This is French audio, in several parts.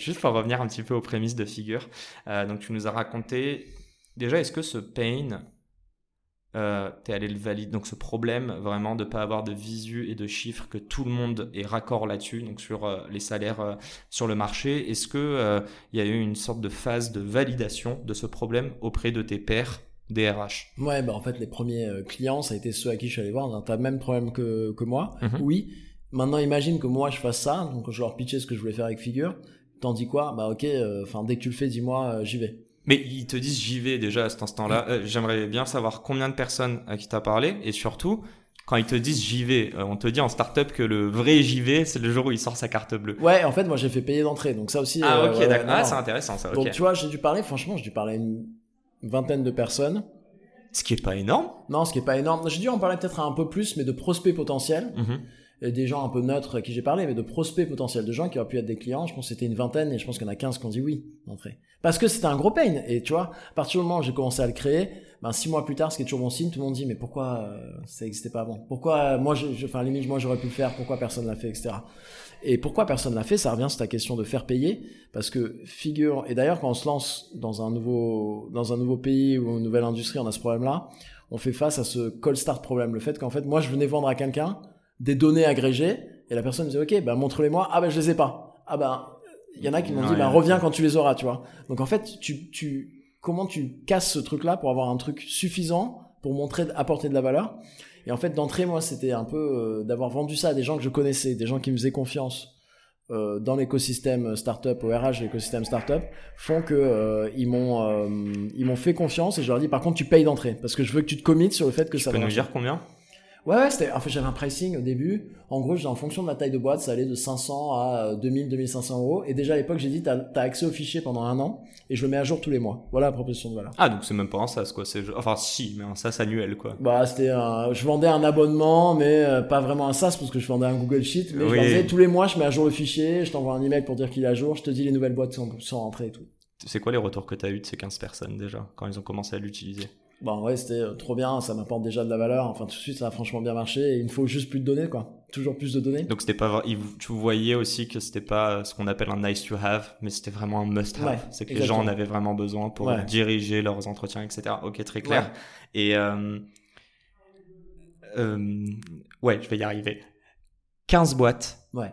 Juste pour revenir un petit peu aux prémices de figure, euh, donc tu nous as raconté déjà est-ce que ce pain, euh, es allé le valider, donc ce problème vraiment de pas avoir de visu et de chiffres que tout le monde est raccord là-dessus, donc sur euh, les salaires euh, sur le marché, est-ce que il y a eu une sorte de phase de validation de ce problème auprès de tes pairs DRH Ouais, bah en fait, les premiers clients, ça a été ceux à qui je suis allé voir. T'as le même problème que, que moi. Mhm. Oui. Maintenant, imagine que moi, je fasse ça. Donc, je leur pitchais ce que je voulais faire avec Figure. T'en dis quoi Bah, ok, enfin, dès que tu le fais, dis-moi, euh, j'y vais. Mais ils te disent j'y vais déjà à cet instant-là. Euh, J'aimerais bien savoir combien de personnes à qui t'as parlé et surtout, quand ils te disent j'y vais, euh, on te dit en startup que le vrai j'y vais, c'est le jour où il sort sa carte bleue. Ouais, en fait, moi, j'ai fait payer d'entrée. Donc, ça aussi. Ah, euh, ok, d'accord. Ah, c'est intéressant ça. Donc, tu vois, j'ai dû parler, franchement, j'ai dû parler à une vingtaine de personnes. Ce qui est pas énorme. Non, ce qui est pas énorme. J'ai dû en parler peut-être un peu plus, mais de prospects potentiels. Mhm. Des gens un peu neutres à qui j'ai parlé, mais de prospects potentiels, de gens qui auraient pu être des clients. Je pense que c'était une vingtaine et je pense qu'il y en a 15 qui ont dit oui d'entrée. Parce que c'était un gros pain. Et tu vois, à partir du moment où j'ai commencé à le créer, ben six mois plus tard, ce qui est toujours mon signe, tout le monde dit mais pourquoi euh, ça n'existait pas avant? Pourquoi moi, je, je- enfin limite moi j'aurais pu le faire, pourquoi personne l'a fait, etc. Et pourquoi personne l'a fait Ça revient sur ta question de faire payer, parce que figure. Et d'ailleurs, quand on se lance dans un nouveau dans un nouveau pays ou une nouvelle industrie, on a ce problème-là. On fait face à ce call start problème, le fait qu'en fait moi je venais vendre à quelqu'un des données agrégées et la personne me disait ok ben montre-les-moi ah ben je les ai pas. Ah ben il y en a qui m'ont dit ok. reviens quand tu les auras tu vois. Donc en fait tu tu comment tu casses ce truc là pour avoir un truc suffisant pour montrer apporter de la valeur? Et en fait d'entrée moi c'était un peu euh, d'avoir vendu ça à des gens que je connaissais des gens qui me faisaient confiance euh, dans l'écosystème startup, au RH, l'écosystème startup, font que euh, ils m'ont euh, ils m'ont fait confiance et je leur dit par contre tu payes d'entrée parce que je veux que tu te commites sur le fait que Tu ça peux va nous dire combien? Ouais, ouais, c'était, en fait, j'avais un pricing au début. En gros, en fonction de la taille de boîte, ça allait de 500 à 2000, 2500 euros. Et déjà, à l'époque, j'ai dit, t'as, t'as accès au fichier pendant un an et je le mets à jour tous les mois. Voilà la proposition de valeur. Ah, donc c'est même pas un SaaS quoi. C'est enfin si, mais un SaaS annuel quoi. Bah, c'était un, je vendais un abonnement, mais euh, pas vraiment un SaaS parce que je vendais un Google Sheet. Mais je Oui. disais, tous les mois, je mets à jour le fichier, je t'envoie un email pour dire qu'il est à jour, je te dis les nouvelles boîtes sont, sont rentrées et tout. C'est quoi les retours que tu as eu de ces 15 personnes déjà quand ils ont commencé à l'utiliser? Bon, ouais, c'était euh, trop bien, ça m'apporte déjà de la valeur. Enfin, tout de suite, ça a franchement bien marché et il me faut juste plus de données, quoi. Toujours plus de données. Donc c'était pas tu voyais aussi que c'était pas euh, ce qu'on appelle un nice to have, mais c'était vraiment un must have. Ouais, c'est que les gens en avaient vraiment besoin pour Ouais. diriger leurs entretiens, etc. Ok, très clair. Et euh, euh, ouais, je vais y arriver. 15 boîtes. Ouais.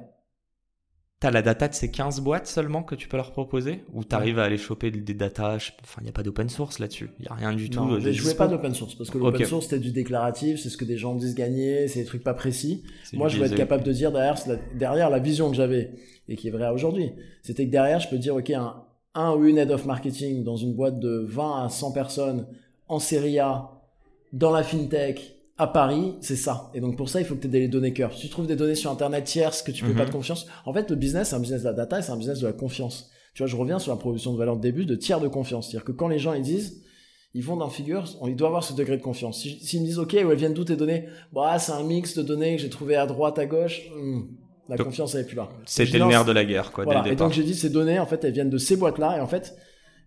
T'as la data de ces 15 boîtes seulement que tu peux leur proposer? Ou t'arrives à aller choper des data Enfin, il n'y a pas d'open source là-dessus. Il n'y a rien du tout. Non, je dispo. pas d'open source parce que l'open source c'était du déclaratif, c'est ce que des gens disent gagner, c'est des trucs pas précis. C'est Moi, je veux être capable de dire derrière, c'est la, derrière la vision que j'avais et qui est vraie aujourd'hui, c'était que derrière, je peux dire, ok, un, un ou une head of marketing dans une boîte de 20 à 100 personnes en série A, dans la fintech, à Paris, c'est ça. Et donc pour ça, il faut que tu aies des données cœur. Si tu trouves des données sur Internet tierces que tu peux Mhm. pas de confiance, en fait, le business, c'est un business de la data et c'est un business de la confiance. Tu vois, je reviens sur la proposition de valeur de début de tiers de confiance. C'est-à-dire que quand les gens ils disent, ils vont dans figure, on- il doit avoir ce degré de confiance. Si- S'ils me disent, OK, où elles viennent d'où tes données? Bah, c'est un mix de données que j'ai trouvé à droite, à gauche. Hmm, la Donc, confiance, elle est plus là. C'était le nerf de la guerre, quoi, Voilà. dès Et le départ. donc, j'ai dit, ces données, en fait, elles viennent de ces boîtes-là. Et en fait,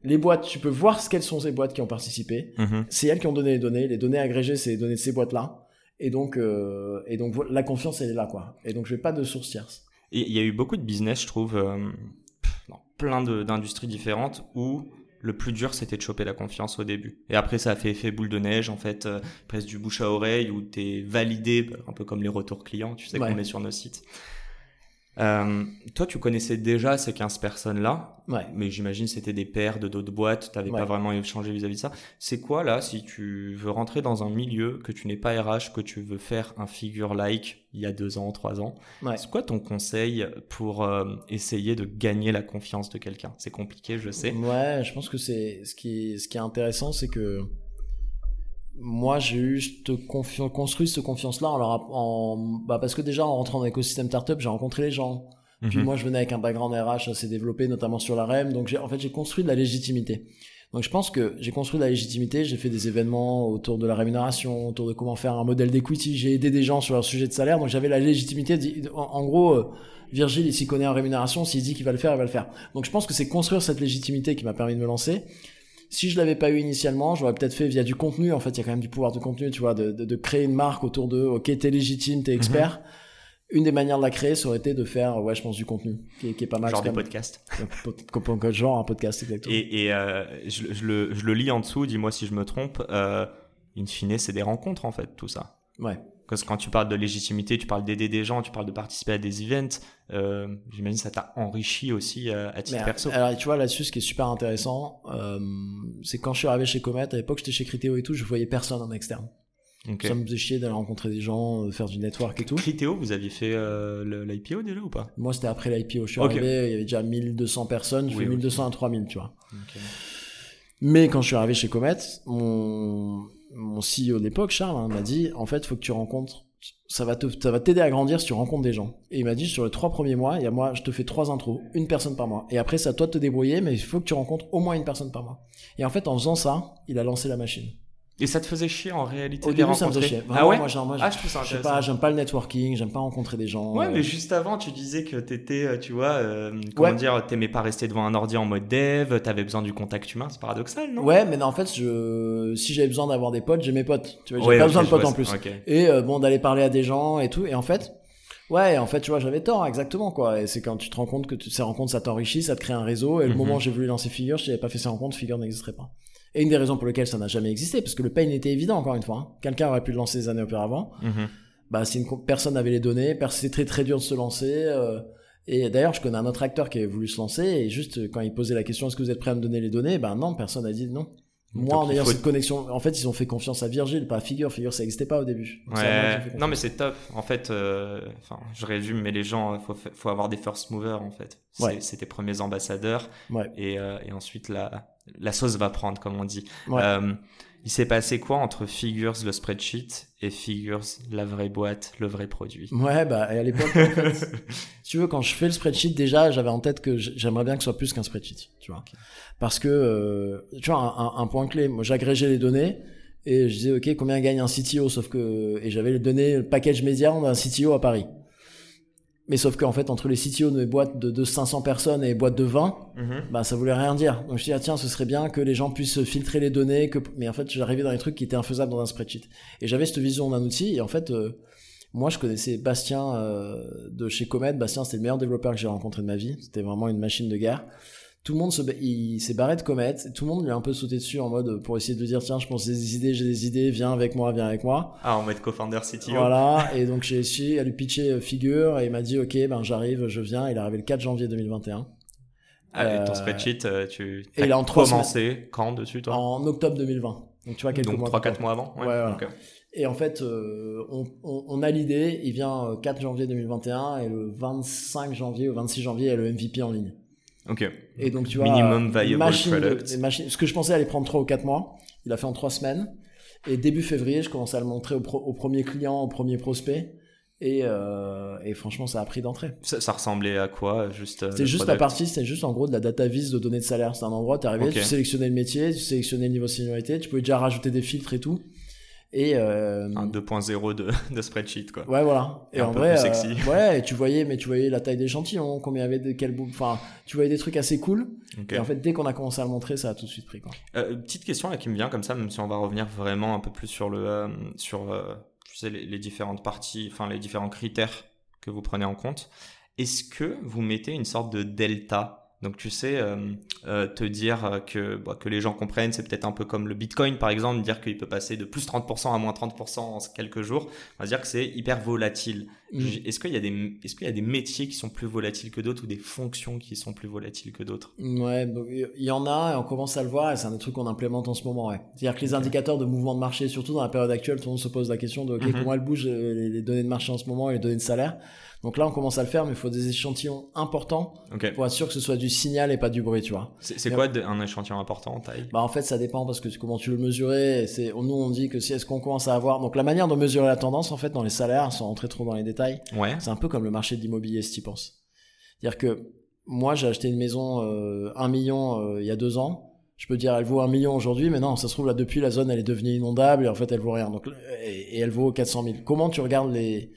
les boîtes, tu peux voir ce quelles sont ces boîtes qui ont participé. Mhm. C'est elles qui ont donné les données. Les données agrégées, c'est les données de ces boîtes-là. Et donc, euh, et donc, la confiance, elle est là, quoi. Et donc, je vais pas de source tierce. Et il y a eu beaucoup de business, je trouve, euh, dans plein d'industries différentes où le plus dur c'était de choper la confiance au début. Et après ça a fait effet boule de neige, en fait, euh, presque du bouche à oreille où t'es validé, un peu comme les retours clients, tu sais Ouais. qu'on met sur nos sites. Euh, toi, tu connaissais déjà ces 15 personnes-là, Ouais. mais j'imagine c'était des pairs de d'autres boîtes, t'avais Ouais. pas vraiment échangé vis-à-vis de ça. C'est quoi là, si tu veux rentrer dans un milieu, que tu n'es pas RH, que tu veux faire un figure-like il y a deux ans, trois ans, Ouais. c'est quoi ton conseil pour euh, essayer de gagner la confiance de quelqu'un? C'est compliqué, je sais. Ouais, je pense que c'est ce qui ce qui est intéressant, c'est que moi j'ai eu cette construit cette confiance là en leur en bah parce que déjà en rentrant dans l'écosystème startup j'ai rencontré les gens Puis Mhm. moi, je venais avec un background RH assez développé, notamment sur la REM. Donc, j'ai- en fait, j'ai construit de la légitimité. Donc, je pense que j'ai construit de la légitimité. J'ai fait des événements autour de la rémunération, autour de comment faire un modèle d'equity. J'ai aidé des gens sur leur sujet de salaire. Donc, j'avais la légitimité. En, en gros, euh, Virgile, il s'y connaît en rémunération. S'il dit qu'il va le faire, il va le faire. Donc, je pense que c'est construire cette légitimité qui m'a permis de me lancer. Si je l'avais pas eu initialement, j'aurais peut-être fait via du contenu. En fait, il y a quand même du pouvoir de contenu, tu vois, de, de, de créer une marque autour de, ok, t'es légitime, t'es expert. Une des manières de la créer, ça aurait été de faire, ouais, je pense, du contenu, qui est, qui est pas mal. Genre des podcasts. Comme genre un podcast, exactement. Et, et, euh, je, je le, je le lis en dessous, dis-moi si je me trompe. Euh, in fine, c'est des rencontres en fait, tout ça. Ouais. Parce que quand tu parles de légitimité, tu parles d'aider des gens, tu parles de participer à des events. Euh, J'imagine que ça t'a enrichi aussi euh, à titre Mais, perso. alors, tu vois, là-dessus, ce qui est super intéressant, euh, c'est quand je suis arrivé chez Comet, à l'époque, j'étais chez Criteo et tout, je voyais personne en externe. Ça me faisait chier d'aller rencontrer des gens, de faire du network et tout. Critéo, vous aviez fait euh, l'IPO déjà ou pas? Moi, c'était après l'IPO. Je suis Ok. arrivé, il y avait déjà 1200 personnes, je Oui, fais oui. 1200 à 3000, tu vois. Mais quand je suis arrivé chez Comet, mon, mon CEO de l'époque, Charles, hein, m'a dit, en fait, faut que tu rencontres, ça va te, ça va t'aider à grandir si tu rencontres des gens. Et il m'a dit, sur les trois premiers mois, il y a moi, je te fais trois intros, une personne par mois. Et après, c'est à toi de te débrouiller, mais il faut que tu rencontres au moins une personne par mois. Et en fait, en faisant ça, il a lancé la machine. Et ça te faisait chier en réalité Au de les début, ça me faisait chier. Ah Vraiment, ouais moi, genre, moi, Ah, je trouve ça intéressant. pas, j'aime pas le networking, j'aime pas rencontrer des gens. Ouais, euh, mais juste avant, tu disais que t'étais, euh, tu vois, euh, comment Ouais. dire, t'aimais pas rester devant un ordi en mode dev, t'avais besoin du contact humain, c'est paradoxal, non? Ouais, mais non, en fait, je, si j'avais besoin d'avoir des potes, j'ai mes potes. Tu vois, j'ai Ouais, pas besoin de potes en plus. Et euh, bon, d'aller parler à des gens et tout. Et en fait, ouais, en fait, tu vois, j'avais tort, exactement, quoi. Et c'est quand tu te rends compte que tu- ces rencontres, ça t'enrichit, ça te crée un réseau. Et le Mhm. moment où j'ai voulu lancer Figure, si j'avais pas fait ces rencontres, Figure n'existerait pas. Et une des raisons pour lesquelles ça n'a jamais existé, parce que le pain était évident, encore une fois. hein. Quelqu'un aurait pu le lancer des années auparavant. Mhm. Bah, si une personne avait les données, c'est très très dur de se lancer. euh, et d'ailleurs, je connais un autre acteur qui avait voulu se lancer, et juste euh, quand il posait la question, est-ce que vous êtes prêt à me donner les données Ben non, personne n'a dit non. Moi, Donc, en ayant faut- cette connexion, en fait, ils ont fait confiance à Virgile, pas à Figure. Figure, ça n'existait pas au début. Donc, Ouais. Non, mais c'est top. En fait, euh, enfin, je résume, mais les gens, faut, fa- faut avoir des first movers, en fait. C'est Ouais. tes premiers ambassadeurs. Ouais. Et, euh, et ensuite, la, la sauce va prendre, comme on dit. Ouais. Euh, il s'est passé quoi entre Figures, le spreadsheet, et Figures, la vraie boîte, le vrai produit? Ouais, bah, et à l'époque, en fait, tu veux, quand je fais le spreadsheet, déjà, j'avais en tête que j'aimerais bien que ce soit plus qu'un spreadsheet, tu vois. Parce que, euh, tu vois, un, un- un point clé, moi, j'agrégeais les données et je disais, OK, combien gagne un CTO, sauf que, et j'avais les données, le package médian d'un CTO à Paris. Mais sauf qu'en fait, entre les CTO de boîtes de, de 500 personnes et boîtes de 20, Mhm. bah, ça voulait rien dire. Donc, je dis, ah, tiens, ce serait bien que les gens puissent filtrer les données, que, mais en fait, j'arrivais dans des trucs qui étaient infaisables dans un spreadsheet. Et j'avais cette vision d'un outil, et en fait, euh, moi, je connaissais Bastien euh, de chez Comet. Bastien, c'était le meilleur développeur que j'ai rencontré de ma vie. C'était vraiment une machine de guerre. Tout le monde se, il s'est barré de Comet. et Tout le monde lui a un peu sauté dessus en mode pour essayer de lui dire tiens, je pense des idées, j'ai des idées, viens avec moi, viens avec moi. Ah, en mode co-founder CTO. Voilà. Et donc j'ai réussi à lui pitcher euh, figure et il m'a dit ok, ben j'arrive, je viens. Il est arrivé le 4 janvier 2021. Ah, et ton Euh, spreadsheet, euh, tu et as est en commencé quand dessus, toi? En octobre 2020. Donc tu vois quelques Donc mois. 3-4 plus tard. mois avant Ouais, voilà. Et en fait, euh, on, on, on a l'idée, il vient euh, 4 janvier 2021 et le 25 janvier ou 26 janvier, il y a le MVP en ligne. Ok. Et donc tu vois, Minimum viable machine de- product. des machines- ce que je pensais aller prendre 3 ou 4 mois, il a fait en 3 semaines. Et début février, je commençais à le montrer au, pro- au premier client, au premier prospect. Et, euh, et franchement, ça a pris d'entrée. Ça, ça ressemblait à quoi juste euh, le juste la partie, c'est juste en gros de la data vis de données de salaire. C'est un endroit, tu arrivé, Ok. tu sélectionnais le métier, tu sélectionnais le niveau de seniorité, tu pouvais déjà rajouter des filtres et tout. Et euh, Un 2.0 de, de spreadsheet, quoi. Ouais, voilà. Et, Et en vrai, euh, sexy. ouais, et tu voyais, mais tu voyais la taille d'échantillon, combien il y avait de quel bout, enfin, tu voyais des trucs assez cool. Et en fait, dès qu'on a commencé à le montrer, ça a tout de suite pris, quoi. Euh, petite question là qui me vient comme ça, même si on va revenir vraiment un peu plus sur le euh, sur tu sais les, les différentes parties, enfin les différents critères que vous prenez en compte. Est-ce que vous mettez une sorte de delta donc tu sais euh, euh, te dire euh, que bah, que les gens comprennent, c'est peut-être un peu comme le Bitcoin par exemple, dire qu'il peut passer de plus 30% à moins 30% en quelques jours. On va dire que c'est hyper volatile. Mm. J- Est-ce qu'il y a des est-ce qu'il y a des métiers qui sont plus volatiles que d'autres ou des fonctions qui sont plus volatiles que d'autres? Ouais, donc, il y en a, et on commence à le voir, et c'est un des trucs qu'on implémente en ce moment, ouais. C'est-à-dire que les indicateurs de mouvement de marché, surtout dans la période actuelle, tout le monde se pose la question de, Mhm. comment elles bougent euh, les, données de marché en ce moment et les données de salaire? Donc là, on commence à le faire, mais il faut des échantillons importants pour être sûr que ce soit du signal et pas du bruit, tu vois. C'est quoi un échantillon important en taille? Bah en fait ça dépend parce que comment tu le mesurer. Nous on dit que si est-ce qu'on commence à avoir donc la manière de mesurer la tendance en fait dans les salaires sans rentrer trop dans les détails. Ouais. C'est un peu comme le marché de l'immobilier si tu penses. C'est-à-dire que moi, j'ai acheté une maison euh, 1 million euh, il y a deux ans. Je peux dire, elle vaut 1 million aujourd'hui, mais non, ça se trouve là depuis la zone, elle est devenue inondable et en fait, elle vaut rien. Donc, et, et elle vaut 400 000. Comment tu regardes les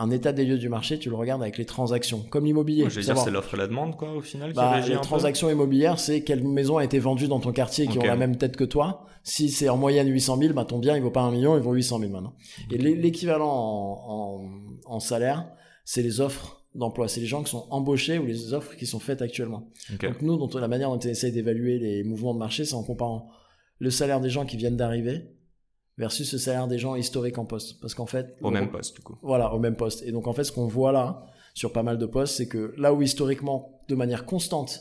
un état des lieux du marché, tu le regardes avec les transactions, comme l'immobilier. Ouais, je veux dire, c'est l'offre et la demande, quoi, au final. Qui Bah, les transactions immobilières, c'est quelle maison a été vendue dans ton quartier qui Ok. ont la même tête que toi. Si c'est en moyenne 800 000, bah ton bien il vaut pas un million, il vaut 800 000 maintenant. Et l'é- l'équivalent en, en, en salaire, c'est les offres d'emploi, c'est les gens qui sont embauchés ou les offres qui sont faites actuellement. Donc nous, dont la manière dont on essaye d'évaluer les mouvements de marché, c'est en comparant le salaire des gens qui viennent d'arriver versus le salaire des gens historiques en poste. Parce qu'en fait, Au même poste, du coup. voilà, au même poste. Et donc en fait, ce qu'on voit là, sur pas mal de postes, c'est que là où historiquement, de manière constante,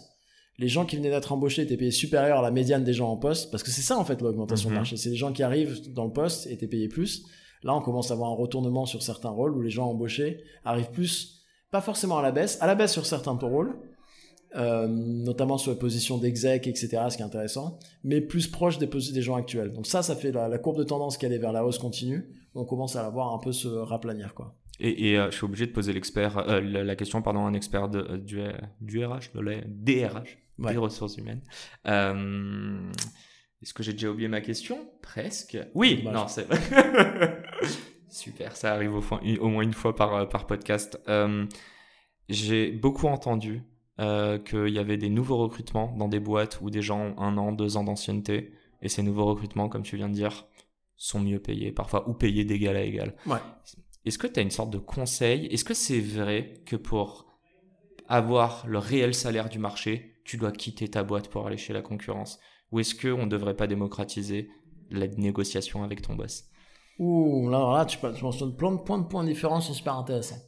les gens qui venaient d'être embauchés étaient payés supérieurs à la médiane des gens en poste, parce que c'est ça en fait l'augmentation Mhm. de marché, c'est les gens qui arrivent dans le poste et étaient payés plus. Là, on commence à avoir un retournement sur certains rôles où les gens embauchés arrivent plus, pas forcément à la baisse, à la baisse sur certains rôles, euh, notamment sur les positions d'exec, etc., ce qui est intéressant, mais plus proche des, des gens actuels. Donc ça, ça fait la, la courbe de tendance qui allait vers la hausse continue. On commence à la voir un peu se raplanir, quoi. Et, et, euh, je suis obligé de poser l'expert, euh, la, la question, pardon, à un expert de, du, du RH, de la DRH, Ouais. des ressources humaines. Est-ce que j'ai déjà oublié ma question? Presque. Oui, Dommage. non, c'est Super, ça arrive au, fond- au moins une fois par, par podcast. J'ai beaucoup entendu euh, qu'il y avait des nouveaux recrutements dans des boîtes où des gens ont un an, deux ans d'ancienneté. Et ces nouveaux recrutements, comme tu viens de dire, sont mieux payés, parfois, ou payés d'égal à égal. Ouais. Est-ce que tu as une sorte de conseil? Est-ce que c'est vrai que pour avoir le réel salaire du marché, tu dois quitter ta boîte pour aller chez la concurrence? Ou est-ce qu'on ne devrait pas démocratiser la négociation avec ton boss? Ouh, là, là, tu, tu mentionnes plein de points de points différents, sont super intéressants.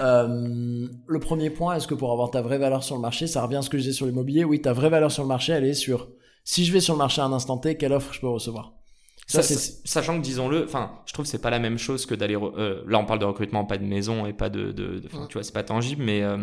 Euh, le premier point, est-ce que pour avoir ta vraie valeur sur le marché, ça revient à ce que je disais sur l'immobilier? Oui, ta vraie valeur sur le marché, elle est sur si je vais sur le marché à un instant T, quelle offre je peux recevoir? Ça, Ça, sachant que, disons-le, enfin, je trouve que c'est pas la même chose que d'aller. euh, là, on parle de recrutement, pas de maison et pas de. de, de- enfin. Tu vois, c'est pas tangible, mais. euh,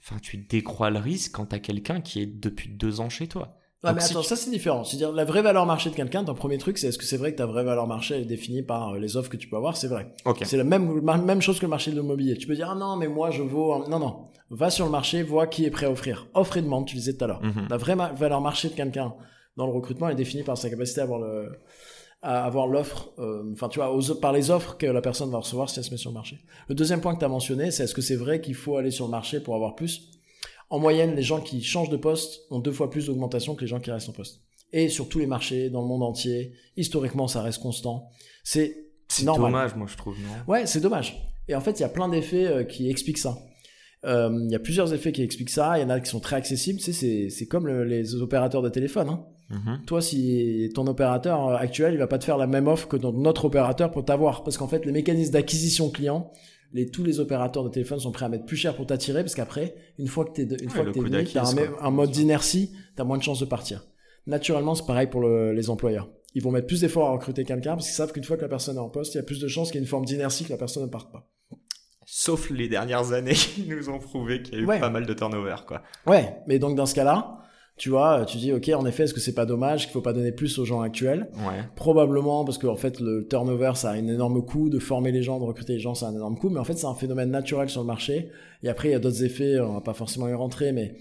Enfin, tu décrois le risque quand t'as quelqu'un qui est depuis deux ans chez toi. Ouais, mais attends, ça c'est différent. C'est-à-dire, la vraie valeur marché de quelqu'un, ton premier truc, c'est est-ce que c'est vrai que ta vraie valeur marché elle est définie par euh, les offres que tu peux avoir? C'est vrai. Ok. C'est la même, même chose que le marché de l'immobilier. Tu peux dire, ah non, mais moi je vaux. un- Non, non. Va sur le marché, vois qui est prêt à offrir. Offre et demande, tu disais tout à l'heure. Mhm. La vraie valeur marché de quelqu'un dans le recrutement est définie par sa capacité à avoir le à avoir l'offre, euh, enfin tu vois, aux- par les offres que la personne va recevoir si elle se met sur le marché. Le deuxième point que tu as mentionné, c'est est-ce que c'est vrai qu'il faut aller sur le marché pour avoir plus? En moyenne, les gens qui changent de poste ont deux fois plus d'augmentation que les gens qui restent en poste. Et sur tous les marchés, dans le monde entier, historiquement, ça reste constant. C'est normal. dommage, moi, je trouve, non? Ouais, c'est dommage. Et en fait, il y a plein d'effets euh, qui expliquent ça. Euh, Il y a plusieurs effets qui expliquent ça. Il y en a qui sont très accessibles. Tu sais, c'est- comme le- les opérateurs de téléphone. Hein. Mhm. Toi, si ton opérateur euh, actuel, il va pas te faire la même offre que notre opérateur pour t'avoir. Parce qu'en fait, les mécanismes d'acquisition client, les, tous les opérateurs de téléphone sont prêts à mettre plus cher pour t'attirer. Parce qu'après, une fois que t'es une Ouais, fois que t'es venu, t'as un, mode d'inertie, t'as moins de chances de partir. Naturellement, c'est pareil pour le- les employeurs. Ils vont mettre plus d'efforts à recruter quelqu'un parce qu'ils savent qu'une fois que la personne est en poste, il y a plus de chances qu'il y ait une forme d'inertie que la personne ne parte pas. Sauf les dernières années qui nous ont prouvé qu'il y a eu Ouais. pas mal de turnover, quoi. Ouais, mais donc dans ce cas-là, tu vois, tu dis, ok, en effet, est-ce que c'est pas dommage qu'il faut pas donner plus aux gens actuels? Ouais. Probablement parce qu'en fait, le turnover, ça a un énorme coût, de former les gens, de recruter les gens, c'est un énorme coût, mais en fait, c'est un phénomène naturel sur le marché. Et après, il y a d'autres effets, on va pas forcément y rentrer, mais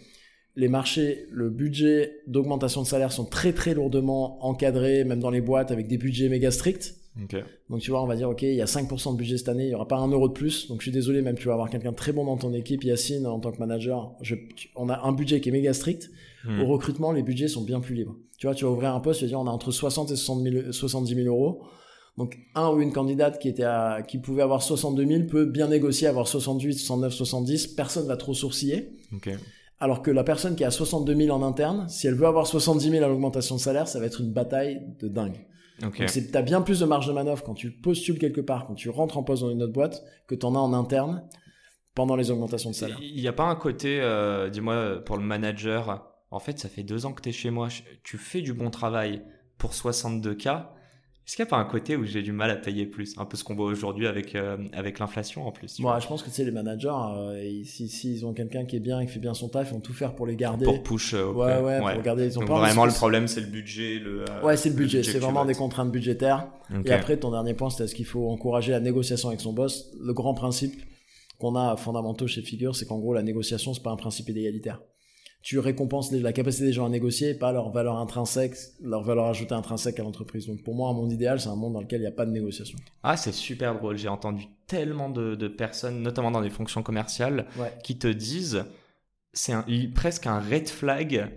les marchés, le budget d'augmentation de salaire sont très très lourdement encadrés, même dans les boîtes, avec des budgets méga stricts. Ok. Donc tu vois, on va dire, ok, il y a 5% de budget cette année, il y aura pas un euro de plus. Donc je suis désolé, même tu vas avoir quelqu'un de très bon dans ton équipe, Yacine, en tant que manager. Je, on a un budget qui est méga strict. Hmm. Au recrutement, les budgets sont bien plus libres. Tu vois, tu vas ouvrir un poste, tu vas dire, on a entre 60 et 60 000 70 000 euros. Donc un ou une candidate qui était à, qui pouvait avoir 62 000 peut bien négocier, avoir 68, 69, 70. Personne va trop sourciller. Alors que la personne qui a 62 000 en interne, si elle veut avoir 70 000 à l'augmentation de salaire, ça va être une bataille de dingue. Ok. Donc t'as bien plus de marge de manœuvre quand tu postules quelque part, quand tu rentres en poste dans une autre boîte, que t'en as en interne pendant les augmentations de salaire. Il n'y a pas un côté, euh, dis-moi, pour le manager, en fait, ça fait deux ans que tu es chez moi, tu fais du bon travail pour 62K. Est-ce qu'il n'y a pas un côté où j'ai du mal à payer plus? Un peu ce qu'on voit aujourd'hui avec, euh, avec l'inflation en plus. Moi, je pense que sais, les managers, euh, ils- si, s'ils ont quelqu'un qui est bien et qui fait bien son taf, ils vont tout faire pour les garder. Pour push. euh, ouais, ouais, pour garder. Ils ont Donc pas vraiment, le problème, c'est le budget. Le, euh, Ouais, c'est le budget. C'est vraiment des contraintes budgétaires. Et après, ton dernier point, c'était est-ce qu'il faut encourager la négociation avec son boss Le grand principe qu'on a fondamentaux chez Figure, c'est qu'en gros, la négociation, c'est pas un principe égalitaire. Tu récompenses la capacité des gens à négocier, pas leur valeur intrinsèque, leur valeur ajoutée intrinsèque à l'entreprise. Donc pour moi, un monde idéal, c'est un monde dans lequel il n'y a pas de négociation. Ah, c'est super drôle. J'ai entendu tellement de, de, personnes, notamment dans des fonctions commerciales, Ouais. qui te disent, c'est presque un red flag.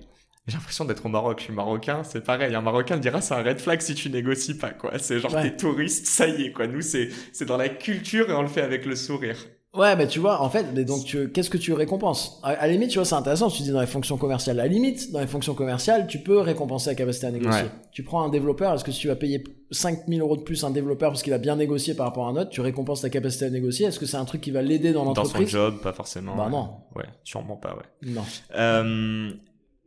J'ai l'impression d'être au Maroc. Je suis marocain, c'est pareil. Un Marocain dira c'est un red flag si tu négocies pas, quoi. C'est genre Ouais. t'es touriste, ça y est, quoi. Nous, c'est dans la culture et on le fait avec le sourire. Ouais, mais tu vois, en fait, mais donc qu'est-ce que tu récompenses? À, à la limite, tu vois, c'est intéressant. Tu dis dans les fonctions commerciales. À la limite, dans les fonctions commerciales, tu peux récompenser la capacité à négocier. Ouais. Tu prends un développeur, est-ce que si tu vas payer 5000 euros de plus un développeur parce qu'il a bien négocié par rapport à un autre, tu récompenses ta capacité à négocier? Est-ce que c'est un truc qui va l'aider dans Dans son l'entreprise? job, pas forcément. Bah ouais. non. Ouais, sûrement pas, ouais. Non. Euh,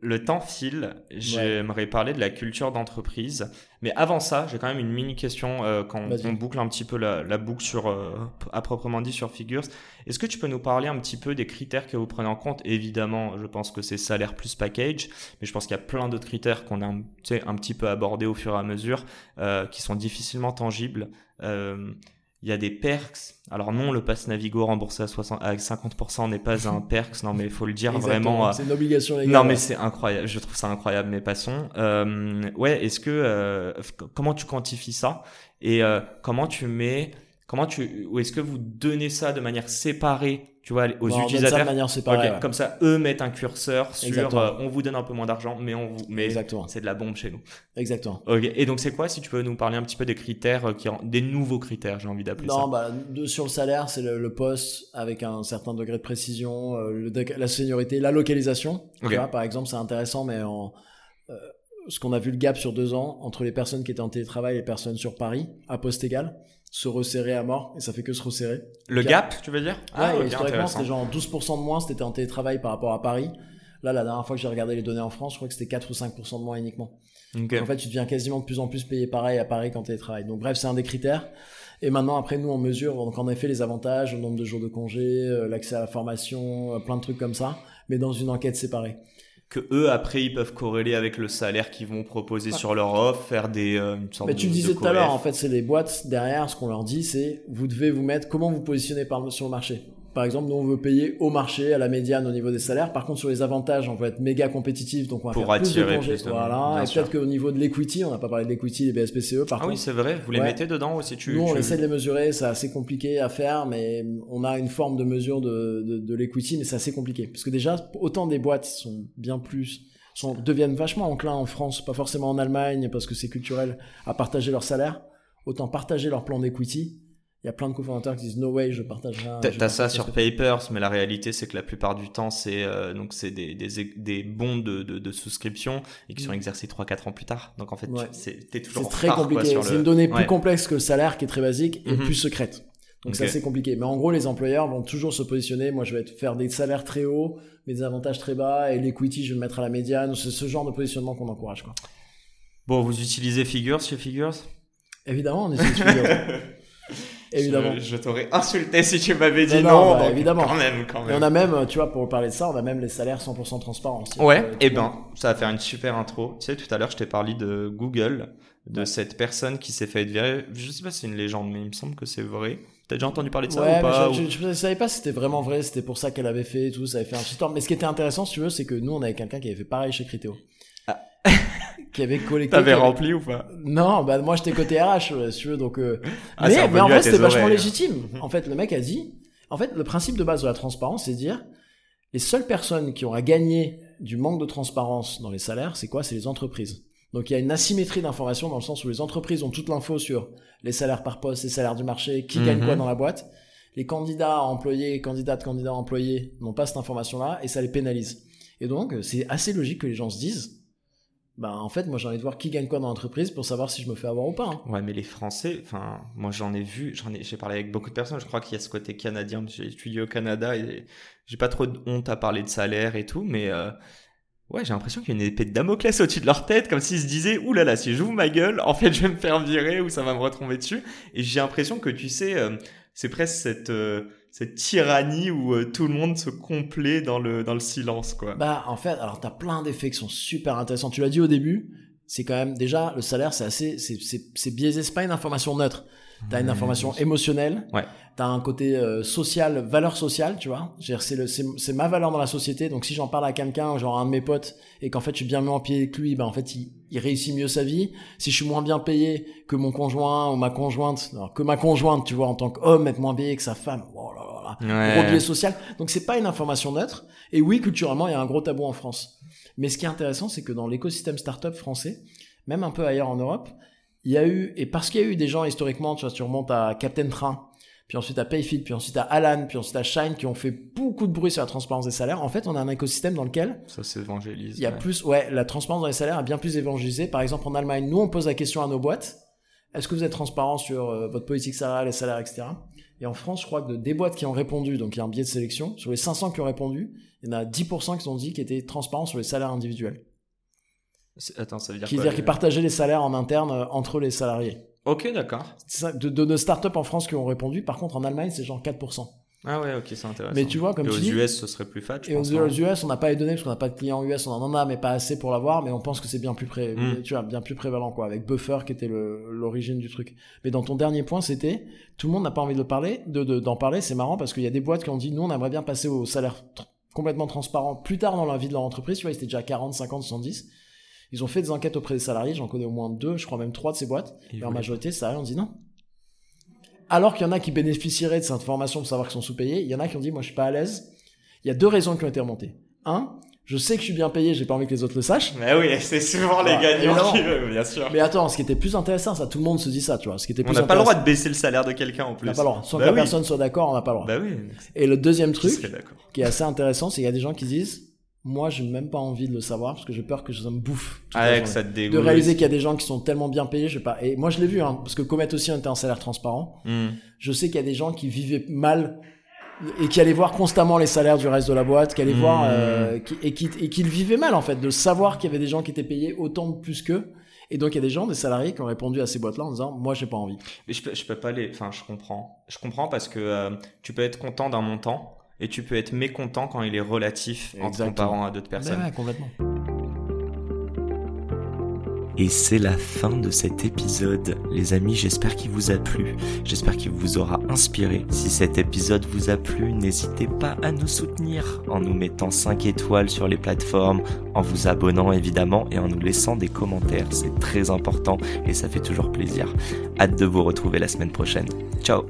le temps file. J'aimerais parler de la culture d'entreprise. Mais avant ça, j'ai quand même une mini question euh, quand on boucle un petit peu la, la boucle sur, euh, à proprement dit sur Figures. Est-ce que tu peux nous parler un petit peu des critères que vous prenez en compte? Évidemment, je pense que c'est salaire plus package, mais je pense qu'il y a plein d'autres critères qu'on a un petit peu abordés au fur et à mesure, euh, qui sont difficilement tangibles. Il y a des perks. Alors non, le pass Navigo remboursé à, 60, à 50% n'est pas un perks. Non, mais il faut le dire Exactement. vraiment. euh, C'est une obligation légale. non mais c'est incroyable, je trouve ça incroyable, mais passons. Euh, ouais, est-ce que euh, comment tu quantifies ça? Et euh, comment tu mets, comment tu, ou est-ce que vous donnez ça de manière séparée, tu vois, aux Bon, donne ça de utilisateurs manière séparée. Ouais. Comme ça, eux mettent un curseur sur, euh, on vous donne un peu moins d'argent, mais on vous, mais Exactement. c'est de la bombe chez nous. Exactement. Ok. Et donc c'est quoi, si tu peux nous parler un petit peu des critères, euh, qui, des nouveaux critères, j'ai envie d'appeler Non, ça. bah, de- sur le salaire, c'est le, le poste avec un certain degré de précision, euh, le la seniorité, la localisation. Tu Ok. vois, par exemple, c'est intéressant, mais en, euh, ce qu'on a vu le gap sur deux ans entre les personnes qui étaient en télétravail et les personnes sur Paris, à poste égal, se resserrer à mort, et ça fait que se resserrer. Le gap, tu veux dire? Ah, ouais, historiquement, c'était genre 12% de moins si t'étais en télétravail par rapport à Paris. Là, la dernière fois que j'ai regardé les données en France, je crois que c'était 4 ou 5% de moins uniquement. Ok. En fait, tu deviens quasiment de plus en plus payé pareil à Paris quand tu télétravailles. Donc bref, c'est un des critères. Et maintenant, après, nous, on mesure donc en effet les avantages, le nombre de jours de congé, euh, l'accès à la formation, euh, plein de trucs comme ça, mais dans une enquête séparée. Que eux après ils peuvent corréler avec le salaire qu'ils vont proposer sur leur offre, faire des euh, une sorte Mais tu le de disais tout à l'heure, en fait, c'est les boîtes derrière, ce qu'on leur dit, c'est vous devez vous mettre, comment vous positionnez par, sur le marché? Par exemple, nous, on veut payer au marché, à la médiane au niveau des salaires. Par contre, sur les avantages, on veut être méga compétitif, donc on va Pour faire plus de attirer congés. plus de monde, voilà. Et peut-être qu'au niveau de l'equity, on n'a pas parlé de l'equity, les BSPCE, par Ah oui, c'est vrai, vous les Ouais. mettez dedans aussi tu Nous, on essaie de les mesurer, c'est assez compliqué à faire, mais on a une forme de mesure de, de, de l'equity, mais c'est assez compliqué. Parce que déjà, autant des boîtes sont bien plus, sont, deviennent vachement enclins en France, pas forcément en Allemagne, parce que c'est culturel, à partager leur salaire, autant partager leur plan d'equity. Il y a plein de cofondateurs qui disent no way, je partagerai. un- T'as ça sur Papers, mais la réalité c'est que la plupart du temps c'est euh, donc c'est des, des, des bons de, de, de souscription et qui sont Mm. exercés 3-4 ans plus tard. Donc en fait, Ouais. c'est- t'es toujours C'est en très retard, compliqué. C'est le- une donnée plus complexe que le salaire qui est très basique et Mhm. plus secrète. Donc c'est Ok. assez compliqué. Mais en gros, les employeurs vont toujours se positionner. Moi, je vais faire des salaires très hauts, mais des avantages très bas, et l'equity, je vais le mettre à la médiane. C'est ce genre de positionnement qu'on encourage. Quoi. Bon, vous utilisez Figures chez Figures? Évidemment, on de suivre. Évidemment. Je, je t'aurais insulté si tu m'avais dit Non, non. non, bah, évidemment. Quand même, quand Et même. on a même, tu vois, pour parler de ça, on a même les salaires 100% transparents. Ouais, et tout le ben, ça va faire une super intro. Tu sais, tout à l'heure, je t'ai parlé de Google, de cette personne qui s'est fait virer. Je sais pas si c'est une légende, mais il me semble que c'est vrai. T'as déjà entendu parler de ça Ouais, ou pas mais je, ou- je, je savais pas si c'était vraiment vrai, c'était pour ça qu'elle avait fait et tout, ça avait fait un shitstorm. Mais ce qui était intéressant, si tu veux, c'est que nous, on avait quelqu'un qui avait fait pareil chez Criteo. Ah. qui avait collecté. T'avais avait- rempli ou pas Non, bah moi j'étais côté RH, ouais, si tu veux, donc. euh, Ah, mais, mais en vrai, c'était vachement oreilles. légitime. En fait, le mec a dit. En fait, le principe de base de la transparence, c'est de dire les seules personnes qui ont à gagner du manque de transparence dans les salaires, c'est quoi? C'est les entreprises. Donc il y a une asymétrie d'information dans le sens où les entreprises ont toute l'info sur les salaires par poste, les salaires du marché, qui gagne Mhm. quoi dans la boîte. Les candidats employés, candidates, candidats employés n'ont pas cette information-là et ça les pénalise. Et donc, euh, c'est assez logique que les gens se disent, bah en fait, moi j'ai envie de voir qui gagne quoi dans l'entreprise pour savoir si je me fais avoir ou pas. hein. Ouais, mais les Français, enfin, moi j'en ai vu, j'en ai, j'ai parlé avec beaucoup de personnes. Je crois qu'il y a ce côté canadien. J'ai étudié au Canada et j'ai pas trop de honte à parler de salaire et tout, mais euh, ouais, j'ai l'impression qu'il y a une épée de Damoclès au-dessus de leur tête, comme s'ils se disaient, ouh là là, si ma gueule, en fait, je vais me faire virer ou ça va me retomber dessus. Et j'ai l'impression que tu sais, euh, c'est presque cette euh, cette tyrannie où euh, tout le monde se complaît dans le dans le silence, quoi. Bah, en fait, alors t'as plein d'effets qui sont super intéressants. Tu l'as dit au début, c'est quand même déjà le salaire, c'est assez, c'est c'est c'est biaisé, c'est pas une information neutre. T'as une information émotionnelle. Ouais. T'as un côté euh, social, valeur sociale, tu vois. C'est le, c'est, c'est ma valeur dans la société. Donc si j'en parle à quelqu'un, genre à un de mes potes, et qu'en fait je suis bien mis en pied avec lui, ben en fait il, il réussit mieux sa vie. Si je suis moins bien payé que mon conjoint ou ma conjointe, non, que ma conjointe, tu vois, en tant qu'homme, être moins payé que sa femme. Oh là là là. Gros biais social. Donc c'est pas une information neutre. Et oui, culturellement, il y a un gros tabou en France. Mais ce qui est intéressant, c'est que dans l'écosystème startup français, même un peu ailleurs en Europe, il y a eu, et parce qu'il y a eu des gens historiquement, tu vois, tu remontes à Captain Train, puis ensuite à Payfield, puis ensuite à Alan, puis ensuite à Shine, qui ont fait beaucoup de bruit sur la transparence des salaires. En fait, on a un écosystème dans lequel Ça s'évangélise. il y a ouais. plus, ouais, la transparence dans les salaires a bien plus évangélisé. Par exemple, en Allemagne, nous, on pose la question à nos boîtes. Est-ce que vous êtes transparent sur euh, votre politique salariale, les salaires, etc. Et en France, je crois que de, des boîtes qui ont répondu, donc il y a un biais de sélection, sur les 500 qui ont répondu, il y en a 10% qui ont dit qu'ils étaient transparents sur les salaires individuels. Attends, ça veut dire Qui quoi dire qu'ils partageaient les salaires en interne euh, entre les salariés. Ok, d'accord. De, de nos startups en France qui ont répondu, par contre en Allemagne, c'est genre 4%. Ah ouais, ok, c'est intéressant. Mais tu vois, comme Et tu aux dis- US, ce serait plus fat, je Et aux pense. US, on n'a pas les données parce qu'on n'a pas de clients US, on en a, mais pas assez pour l'avoir, mais on pense que c'est bien plus pré... Mm. tu vois, bien plus prévalent, quoi, avec Buffer qui était l'origine du truc. Mais dans ton dernier point, c'était, tout le monde n'a pas envie de parler, de, de- d'en parler, c'est marrant parce qu'il y a des boîtes qui ont dit, nous, on aimerait bien passer au salaire complètement transparent plus tard dans la vie de leur entreprise, tu vois, ils étaient déjà 40, 50, 70. Ils ont fait des enquêtes auprès des salariés, j'en connais au moins deux, je crois même trois de ces boîtes. Et en majorité, les salariés ont dit non. Alors qu'il y en a qui bénéficieraient de cette information pour savoir qu'ils sont sous-payés, il y en a qui ont dit moi je suis pas à l'aise. Il y a deux raisons qui ont été remontées. Un, je sais que je suis bien payé, j'ai pas envie que les autres le sachent. Mais oui, c'est souvent les gagnants qui veulent, bien sûr. Mais attends, ce qui était plus intéressant, ça tout le monde se dit ça, tu vois. Ce qui était On n'a pas le droit de baisser le salaire de quelqu'un en plus. On n'a pas le droit. Sans Bah que la personne soit d'accord, on n'a pas le droit. Bah oui. Et le deuxième truc, qui est assez intéressant, c'est qu'il y a des gens qui disent moi j'ai même pas envie de le savoir parce que j'ai peur que ça me bouffe. Ah, que ça te de dégoûte. réaliser qu'il y a des gens qui sont tellement bien payés, je sais pas. Et moi je l'ai vu, hein, parce que Comet aussi on était en salaire transparent. Hmm. je sais qu'il y a des gens qui vivaient mal et qui allaient voir constamment les salaires du reste de la boîte, qui allaient voir euh, qui- et qui et qui le vivaient mal en fait, de savoir qu'il y avait des gens qui étaient payés autant de plus qu'eux. Et donc il y a des gens, des salariés, qui ont répondu à ces boîtes-là en disant moi j'ai pas envie. Mais je peux, je peux pas les. Enfin, je comprends. Je comprends parce que euh, tu peux être content d'un montant et tu peux être mécontent quand il est relatif en te comparant à d'autres personnes. Ouais, ouais, complètement. Et c'est la fin de cet épisode. Les amis, j'espère qu'il vous a plu. J'espère qu'il vous aura inspiré. Si cet épisode vous a plu, n'hésitez pas à nous soutenir en nous mettant 5 étoiles sur les plateformes, en vous abonnant évidemment et en nous laissant des commentaires. C'est très important et ça fait toujours plaisir. Hâte de vous retrouver la semaine prochaine. Ciao